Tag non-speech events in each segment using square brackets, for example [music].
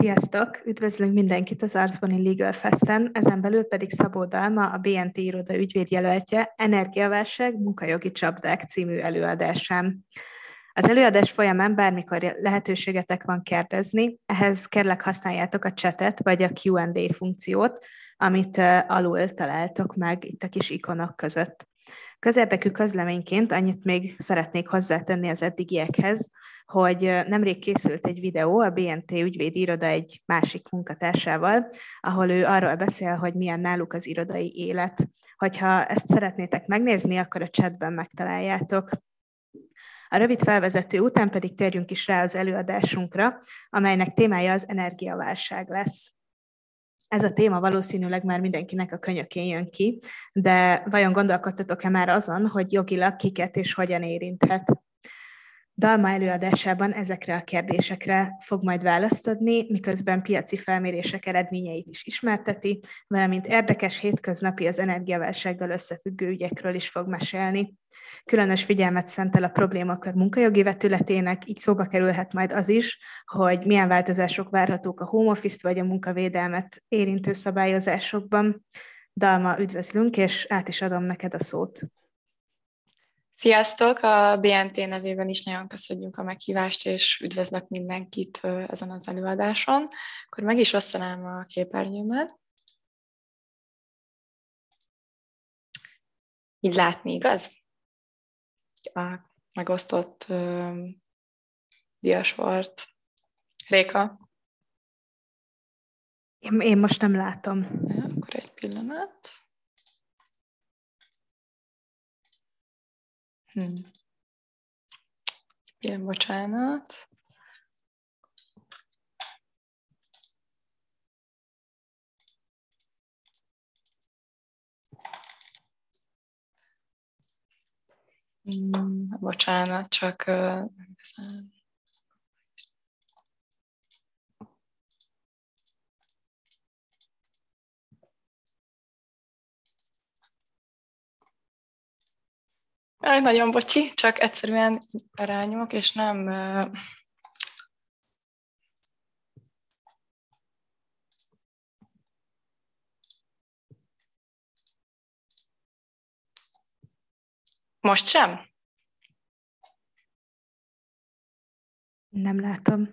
Sziasztok! Üdvözlünk mindenkit az Arcboni Legal Festen, ezen belül pedig Szabó Dalma, a BNT iroda ügyvédjelöltje Energiaválság munkajogi csapdák című előadásán. Az előadás folyamán bármikor lehetőségetek van kérdezni, ehhez kérlek használjátok a chatet vagy a Q&A funkciót, amit alul találtok meg itt a kis ikonok között. Közérdekű közleményként annyit még szeretnék hozzátenni az eddigiekhez, hogy nemrég készült egy videó a BNT ügyvédi iroda egy másik munkatársával, ahol ő arról beszél, hogy milyen náluk az irodai élet. Hogyha ezt szeretnétek megnézni, akkor a chatben megtaláljátok. A rövid felvezető után pedig térjünk is rá az előadásunkra, amelynek témája az energiaválság lesz. Ez a téma valószínűleg már mindenkinek a könyökén jön ki, de vajon gondolkodtatok-e már azon, hogy jogilag kiket és hogyan érinthet? Dalma előadásában ezekre a kérdésekre fog majd választ adni, miközben piaci felmérések eredményeit is ismerteti, valamint érdekes hétköznapi az energiaválsággal összefüggő ügyekről is fog mesélni. Különös figyelmet szentel a problémakör munkajogi vetületének, így szóba kerülhet majd az is, hogy milyen változások várhatók a home office vagy a munkavédelmet érintő szabályozásokban. Dalma, üdvözlünk, és át is adom neked a szót. Sziasztok! A BNT nevében is nagyon köszönjük a meghívást, és üdvözlök mindenkit ezen az előadáson. Akkor meg is osztanám a képernyőmet. Így látni, igaz? A megosztott uh, diasvart. Réka? Én, én most nem látom. Ja, akkor egy pillanat. Hmm. Igen, bocsánat. Hmm, bocsánat, csak uh, Aj, nagyon bocsi, csak egyszerűen arányok, és nem... Most sem? Nem látom.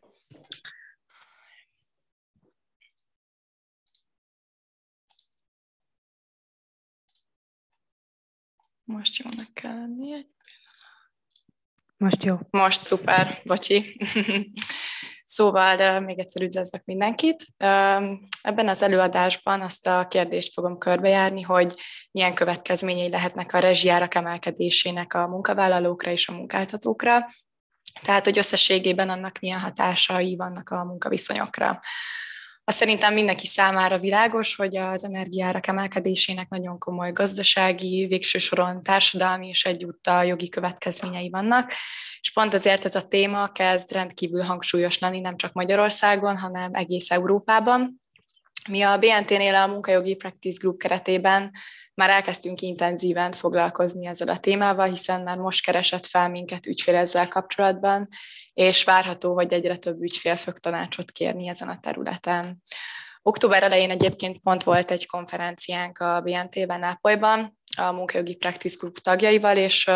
Most jónak kell lennie. Most jó. Most szuper, bocsi. [laughs] Szóval még egyszer üdvözlök mindenkit. Ebben az előadásban azt a kérdést fogom körbejárni, hogy milyen következményei lehetnek a rezsijárak emelkedésének a munkavállalókra és a munkáltatókra, tehát hogy összességében annak milyen hatásai vannak a munkaviszonyokra. Azt szerintem mindenki számára világos, hogy az energiárak emelkedésének nagyon komoly gazdasági, végső soron társadalmi és egyúttal jogi következményei vannak, és pont ezért ez a téma kezd rendkívül hangsúlyos lenni nem csak Magyarországon, hanem egész Európában. Mi a BNT-nél a Munkajogi Practice Group keretében már elkezdtünk intenzíven foglalkozni ezzel a témával, hiszen már most keresett fel minket ügyfél ezzel kapcsolatban, és várható, hogy egyre több ügyfél fog tanácsot kérni ezen a területen. Október elején egyébként pont volt egy konferenciánk a BNT-ben Nápolyban, a munkajogi Practice Group tagjaival, és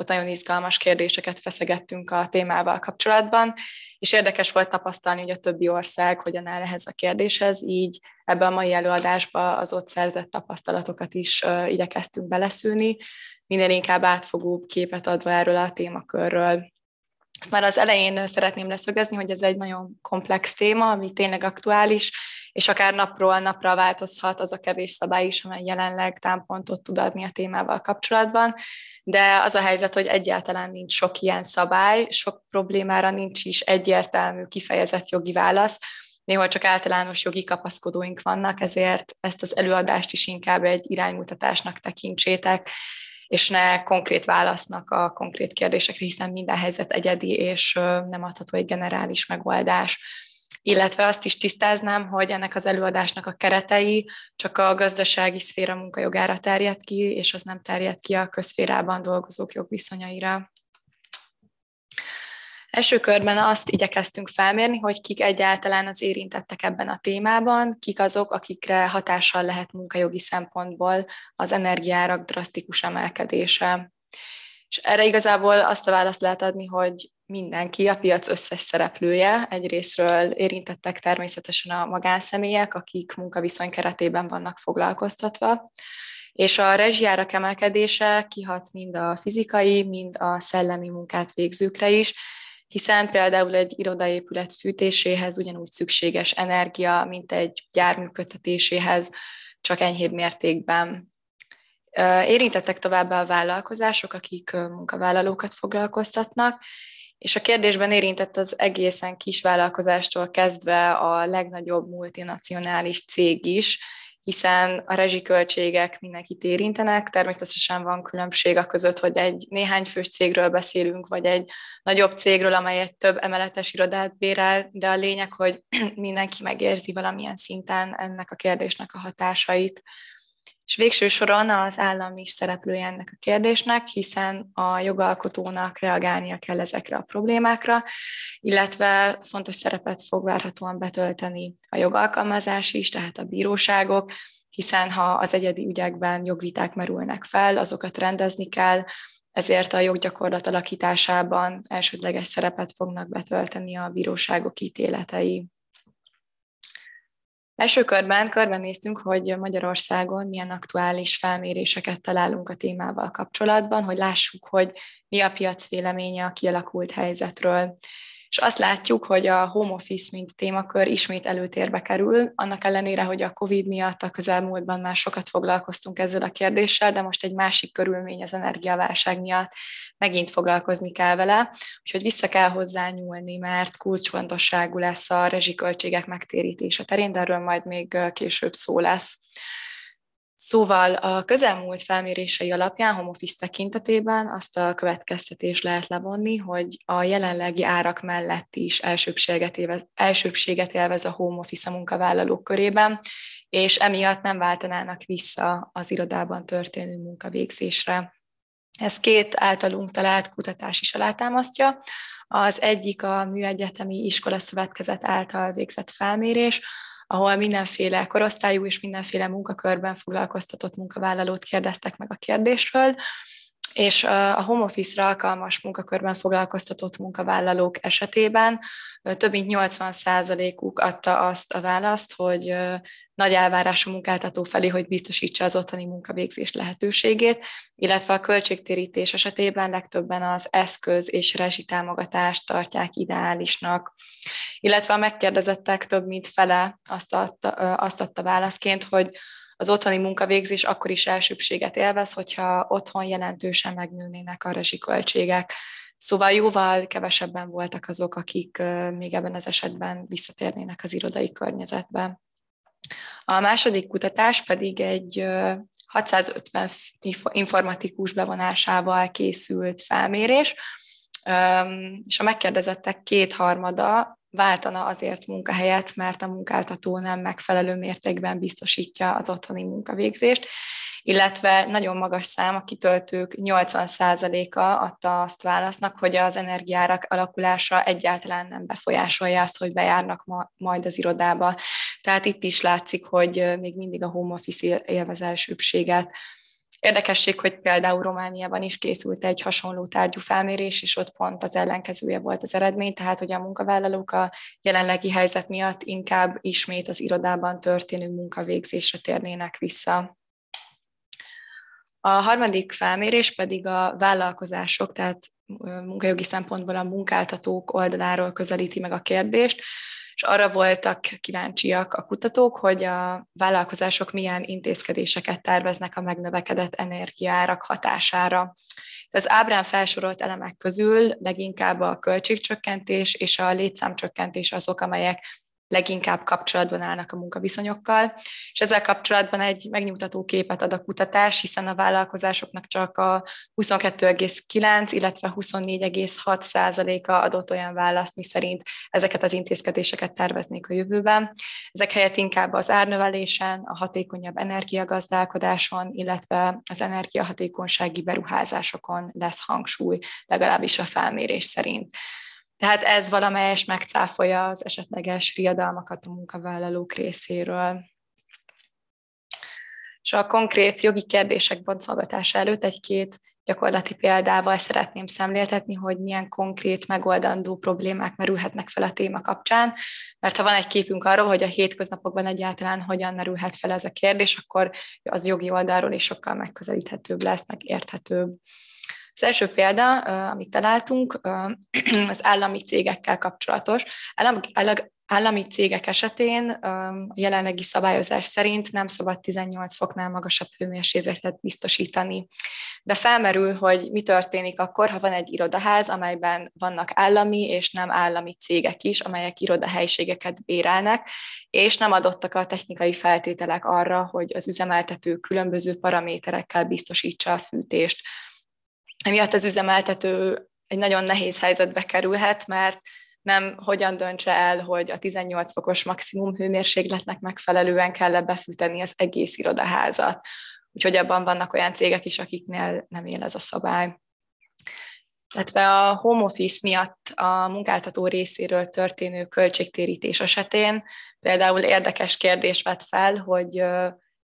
ott nagyon izgalmas kérdéseket feszegettünk a témával kapcsolatban, és érdekes volt tapasztalni, hogy a többi ország hogyan áll ehhez a kérdéshez, így ebbe a mai előadásba az ott szerzett tapasztalatokat is igyekeztünk beleszülni, minél inkább átfogóbb képet adva erről a témakörről. Ezt már az elején szeretném leszögezni, hogy ez egy nagyon komplex téma, ami tényleg aktuális, és akár napról napra változhat az a kevés szabály is, amely jelenleg támpontot tud adni a témával kapcsolatban, de az a helyzet, hogy egyáltalán nincs sok ilyen szabály, sok problémára nincs is egyértelmű, kifejezett jogi válasz, néhol csak általános jogi kapaszkodóink vannak, ezért ezt az előadást is inkább egy iránymutatásnak tekintsétek, és ne konkrét válasznak a konkrét kérdésekre, hiszen minden helyzet egyedi, és nem adható egy generális megoldás. Illetve azt is tisztáznám, hogy ennek az előadásnak a keretei csak a gazdasági szféra munkajogára terjed ki, és az nem terjed ki a közszférában dolgozók jogviszonyaira. Első körben azt igyekeztünk felmérni, hogy kik egyáltalán az érintettek ebben a témában, kik azok, akikre hatással lehet munkajogi szempontból az energiárak drasztikus emelkedése. És erre igazából azt a választ lehet adni, hogy mindenki, a piac összes szereplője. Egyrésztről érintettek természetesen a magánszemélyek, akik munkaviszony keretében vannak foglalkoztatva, és a rezsijárak emelkedése kihat mind a fizikai, mind a szellemi munkát végzőkre is, hiszen például egy irodaépület fűtéséhez ugyanúgy szükséges energia, mint egy gyár működtetéséhez, csak enyhébb mértékben. Érintettek továbbá a vállalkozások, akik munkavállalókat foglalkoztatnak, és a kérdésben érintett az egészen kis vállalkozástól kezdve a legnagyobb multinacionális cég is, hiszen a rezsiköltségek mindenkit érintenek, természetesen van különbség a között, hogy egy néhány fős cégről beszélünk, vagy egy nagyobb cégről, amely egy több emeletes irodát bérel, de a lényeg, hogy [clears throat] mindenki megérzi valamilyen szinten ennek a kérdésnek a hatásait. És végső soron az állam is szereplője ennek a kérdésnek, hiszen a jogalkotónak reagálnia kell ezekre a problémákra, illetve fontos szerepet fog várhatóan betölteni a jogalkalmazás is, tehát a bíróságok, hiszen ha az egyedi ügyekben jogviták merülnek fel, azokat rendezni kell, ezért a joggyakorlat alakításában elsődleges szerepet fognak betölteni a bíróságok ítéletei. Első körben körbenéztünk, hogy Magyarországon milyen aktuális felméréseket találunk a témával kapcsolatban, hogy lássuk, hogy mi a piac véleménye a kialakult helyzetről és azt látjuk, hogy a home office, mint témakör ismét előtérbe kerül, annak ellenére, hogy a COVID miatt a közelmúltban már sokat foglalkoztunk ezzel a kérdéssel, de most egy másik körülmény az energiaválság miatt megint foglalkozni kell vele, úgyhogy vissza kell hozzá nyúlni, mert kulcsfontosságú lesz a rezsiköltségek megtérítése terén, de erről majd még később szó lesz. Szóval a közelmúlt felmérései alapján home office tekintetében azt a következtetést lehet levonni, hogy a jelenlegi árak mellett is elsőbséget élvez, elsőbséget élvez a home a munkavállalók körében, és emiatt nem váltanának vissza az irodában történő munkavégzésre. Ez két általunk talált kutatás is alátámasztja. Az egyik a Műegyetemi Iskola Szövetkezet által végzett felmérés, ahol mindenféle korosztályú és mindenféle munkakörben foglalkoztatott munkavállalót kérdeztek meg a kérdésről, és a home office-ra alkalmas munkakörben foglalkoztatott munkavállalók esetében több mint 80%-uk adta azt a választ, hogy nagy elvárás a munkáltató felé, hogy biztosítsa az otthoni munkavégzés lehetőségét, illetve a költségtérítés esetében legtöbben az eszköz és rezsitámogatást tartják ideálisnak. Illetve a megkérdezettek több mint fele azt adta, azt adta válaszként, hogy az otthoni munkavégzés akkor is elsőbséget élvez, hogyha otthon jelentősen megnőnének a rezsiköltségek. Szóval jóval kevesebben voltak azok, akik még ebben az esetben visszatérnének az irodai környezetbe. A második kutatás pedig egy 650 informatikus bevonásával készült felmérés, és a megkérdezettek kétharmada váltana azért munkahelyet, mert a munkáltató nem megfelelő mértékben biztosítja az otthoni munkavégzést, illetve nagyon magas szám, a kitöltők 80%-a adta azt válasznak, hogy az energiárak alakulása egyáltalán nem befolyásolja azt, hogy bejárnak ma, majd az irodába. Tehát itt is látszik, hogy még mindig a home office élvez elsőbséget. Érdekesség, hogy például Romániában is készült egy hasonló tárgyú felmérés, és ott pont az ellenkezője volt az eredmény, tehát hogy a munkavállalók a jelenlegi helyzet miatt inkább ismét az irodában történő munkavégzésre térnének vissza. A harmadik felmérés pedig a vállalkozások, tehát munkajogi szempontból a munkáltatók oldaláról közelíti meg a kérdést, és arra voltak kíváncsiak a kutatók, hogy a vállalkozások milyen intézkedéseket terveznek a megnövekedett energiárak hatására. Az ábrán felsorolt elemek közül leginkább a költségcsökkentés és a létszámcsökkentés azok, amelyek leginkább kapcsolatban állnak a munkaviszonyokkal, és ezzel kapcsolatban egy megnyugtató képet ad a kutatás, hiszen a vállalkozásoknak csak a 22,9, illetve 24,6 százaléka adott olyan választ, mi szerint ezeket az intézkedéseket terveznék a jövőben. Ezek helyett inkább az árnövelésen, a hatékonyabb energiagazdálkodáson, illetve az energiahatékonysági beruházásokon lesz hangsúly, legalábbis a felmérés szerint. Tehát ez valamelyes megcáfolja az esetleges riadalmakat a munkavállalók részéről. És a konkrét jogi kérdések boncolgatása előtt egy-két gyakorlati példával szeretném szemléltetni, hogy milyen konkrét megoldandó problémák merülhetnek fel a téma kapcsán, mert ha van egy képünk arról, hogy a hétköznapokban egyáltalán hogyan merülhet fel ez a kérdés, akkor az jogi oldalról is sokkal megközelíthetőbb lesz, meg érthetőbb. Az első példa, amit találtunk, [clears throat] az állami cégekkel kapcsolatos. Állami cégek esetén a jelenlegi szabályozás szerint nem szabad 18 foknál magasabb hőmérsékletet biztosítani. De felmerül, hogy mi történik akkor, ha van egy irodaház, amelyben vannak állami és nem állami cégek is, amelyek irodahelyiségeket bérelnek, és nem adottak a technikai feltételek arra, hogy az üzemeltető különböző paraméterekkel biztosítsa a fűtést. Emiatt az üzemeltető egy nagyon nehéz helyzetbe kerülhet, mert nem hogyan döntse el, hogy a 18 fokos maximum hőmérsékletnek megfelelően kell befűteni az egész irodaházat. Úgyhogy abban vannak olyan cégek is, akiknél nem él ez a szabály. Illetve a home office miatt a munkáltató részéről történő költségtérítés esetén például érdekes kérdés vett fel, hogy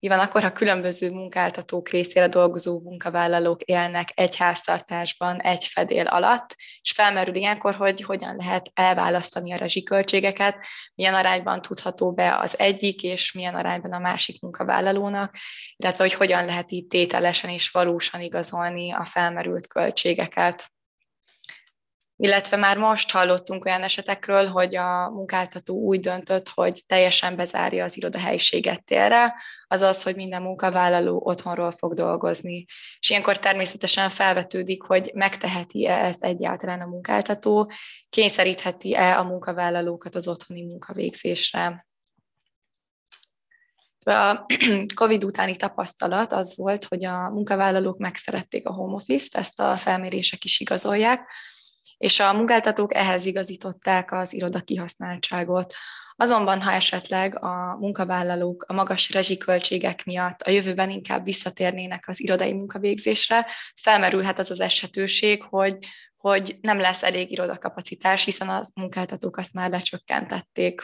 mi van akkor, ha különböző munkáltatók részére dolgozó munkavállalók élnek egy háztartásban, egy fedél alatt, és felmerül ilyenkor, hogy hogyan lehet elválasztani a rezsiköltségeket, milyen arányban tudható be az egyik, és milyen arányban a másik munkavállalónak, illetve hogy hogyan lehet így tételesen és valósan igazolni a felmerült költségeket illetve már most hallottunk olyan esetekről, hogy a munkáltató úgy döntött, hogy teljesen bezárja az irodahelyiséget térre, azaz, hogy minden munkavállaló otthonról fog dolgozni. És ilyenkor természetesen felvetődik, hogy megteheti-e ezt egyáltalán a munkáltató, kényszerítheti-e a munkavállalókat az otthoni munkavégzésre. A [clears throat] COVID utáni tapasztalat az volt, hogy a munkavállalók megszerették a home office-t, ezt a felmérések is igazolják, és a munkáltatók ehhez igazították az iroda kihasználtságot. Azonban, ha esetleg a munkavállalók a magas rezsiköltségek miatt a jövőben inkább visszatérnének az irodai munkavégzésre, felmerülhet az az esetőség, hogy, hogy nem lesz elég irodakapacitás, hiszen a munkáltatók azt már lecsökkentették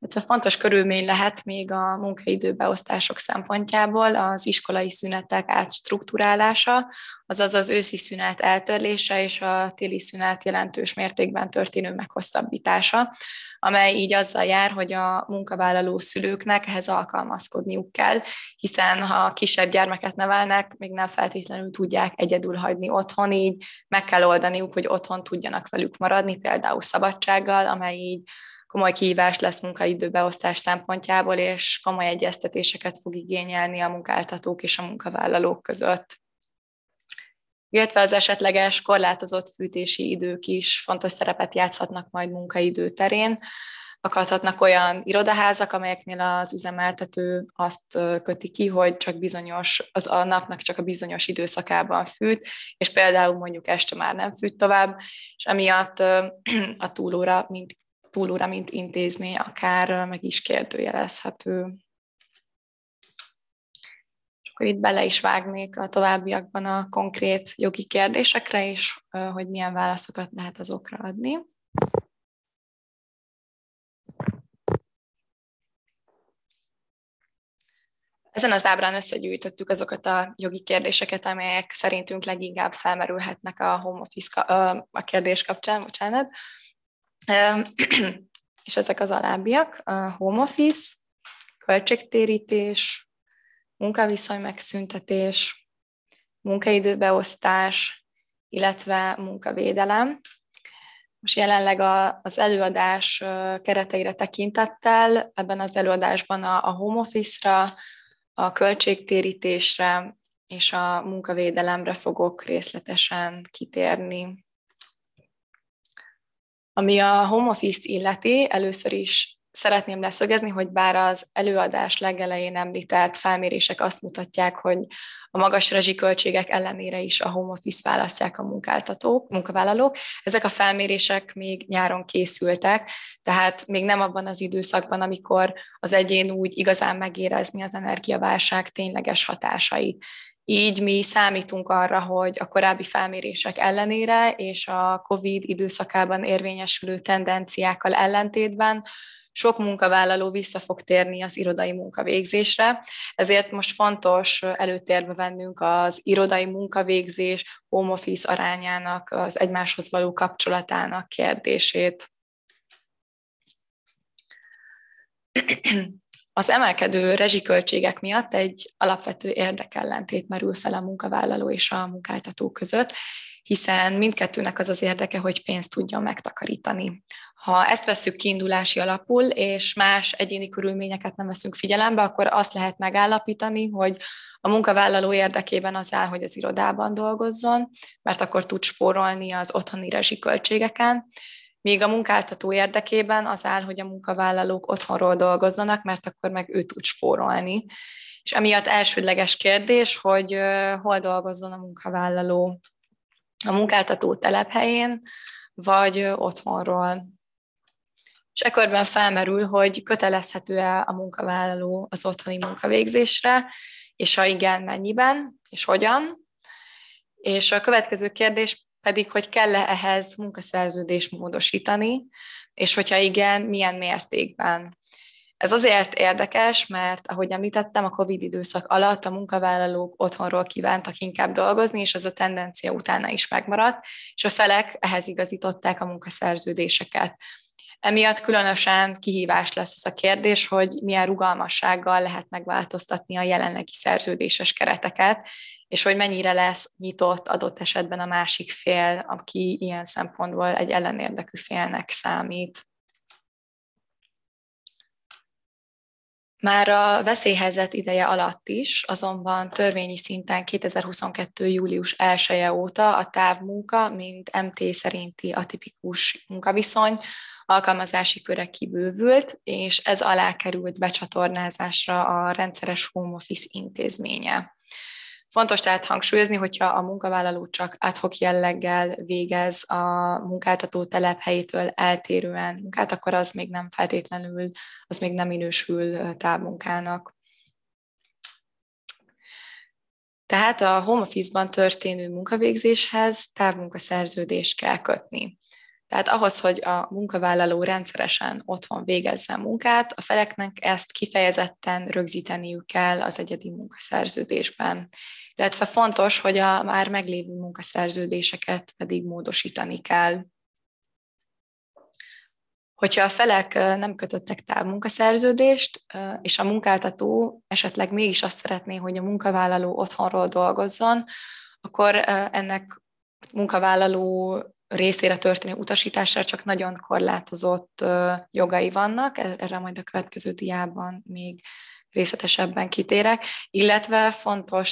illetve fontos körülmény lehet még a munkaidőbeosztások szempontjából az iskolai szünetek átstruktúrálása, azaz az őszi szünet eltörlése és a téli szünet jelentős mértékben történő meghosszabbítása, amely így azzal jár, hogy a munkavállaló szülőknek ehhez alkalmazkodniuk kell, hiszen ha kisebb gyermeket nevelnek, még nem feltétlenül tudják egyedül hagyni otthon, így meg kell oldaniuk, hogy otthon tudjanak velük maradni, például szabadsággal, amely így komoly kihívás lesz munkaidőbeosztás szempontjából, és komoly egyeztetéseket fog igényelni a munkáltatók és a munkavállalók között. Illetve az esetleges korlátozott fűtési idők is fontos szerepet játszhatnak majd munkaidő terén. Akadhatnak olyan irodaházak, amelyeknél az üzemeltető azt köti ki, hogy csak bizonyos, az a napnak csak a bizonyos időszakában fűt, és például mondjuk este már nem fűt tovább, és emiatt [clears throat] a túlóra, mint túlóra, mint intézmény, akár meg is kérdőjelezhető. És akkor itt bele is vágnék a továbbiakban a konkrét jogi kérdésekre, és hogy milyen válaszokat lehet azokra adni. Ezen az ábrán összegyűjtöttük azokat a jogi kérdéseket, amelyek szerintünk leginkább felmerülhetnek a home office a kérdés kapcsán, bocsánat. [clears throat] és ezek az alábbiak, a home office, költségtérítés, munkaviszony megszüntetés, munkaidőbeosztás, illetve munkavédelem. Most jelenleg az előadás kereteire tekintettel ebben az előadásban a home office-ra, a költségtérítésre és a munkavédelemre fogok részletesen kitérni. Ami a home office-t illeti, először is szeretném leszögezni, hogy bár az előadás legelején említett felmérések azt mutatják, hogy a magas rezsiköltségek ellenére is a home office választják a munkáltatók, munkavállalók. Ezek a felmérések még nyáron készültek, tehát még nem abban az időszakban, amikor az egyén úgy igazán megérezni az energiaválság tényleges hatásait. Így mi számítunk arra, hogy a korábbi felmérések ellenére és a COVID időszakában érvényesülő tendenciákkal ellentétben sok munkavállaló vissza fog térni az irodai munkavégzésre, ezért most fontos előtérbe vennünk az irodai munkavégzés, home office arányának, az egymáshoz való kapcsolatának kérdését. Az emelkedő rezsiköltségek miatt egy alapvető érdekellentét merül fel a munkavállaló és a munkáltató között, hiszen mindkettőnek az az érdeke, hogy pénzt tudjon megtakarítani. Ha ezt veszük kiindulási alapul, és más egyéni körülményeket nem veszünk figyelembe, akkor azt lehet megállapítani, hogy a munkavállaló érdekében az áll, hogy az irodában dolgozzon, mert akkor tud spórolni az otthoni rezsiköltségeken, míg a munkáltató érdekében az áll, hogy a munkavállalók otthonról dolgozzanak, mert akkor meg ő tud spórolni. És emiatt elsődleges kérdés, hogy hol dolgozzon a munkavállaló a munkáltató telephelyén, vagy otthonról. És ekkorban felmerül, hogy kötelezhető-e a munkavállaló az otthoni munkavégzésre, és ha igen, mennyiben, és hogyan. És a következő kérdés pedig, hogy kell-e ehhez munkaszerződést módosítani, és hogyha igen, milyen mértékben. Ez azért érdekes, mert ahogy említettem, a COVID időszak alatt a munkavállalók otthonról kívántak inkább dolgozni, és az a tendencia utána is megmaradt, és a felek ehhez igazították a munkaszerződéseket. Emiatt különösen kihívás lesz ez a kérdés, hogy milyen rugalmassággal lehet megváltoztatni a jelenlegi szerződéses kereteket, és hogy mennyire lesz nyitott adott esetben a másik fél, aki ilyen szempontból egy ellenérdekű félnek számít. Már a veszélyhelyzet ideje alatt is, azonban törvényi szinten 2022. július 1 -e óta a távmunka, mint MT szerinti atipikus munkaviszony alkalmazási köre kibővült, és ez alá került becsatornázásra a rendszeres home office intézménye. Fontos tehát hangsúlyozni, hogyha a munkavállaló csak adhok jelleggel végez a munkáltató telephelyétől eltérően munkát, akkor az még nem feltétlenül, az még nem minősül távmunkának. Tehát a home office-ban történő munkavégzéshez távmunkaszerződést kell kötni. Tehát ahhoz, hogy a munkavállaló rendszeresen otthon végezze a munkát, a feleknek ezt kifejezetten rögzíteniük kell az egyedi munkaszerződésben. Illetve fontos, hogy a már meglévő munkaszerződéseket pedig módosítani kell. Hogyha a felek nem kötöttek távmunkaszerződést, és a munkáltató esetleg mégis azt szeretné, hogy a munkavállaló otthonról dolgozzon, akkor ennek munkavállaló részére történő utasítással csak nagyon korlátozott jogai vannak, erre majd a következő diában még részletesebben kitérek, illetve fontos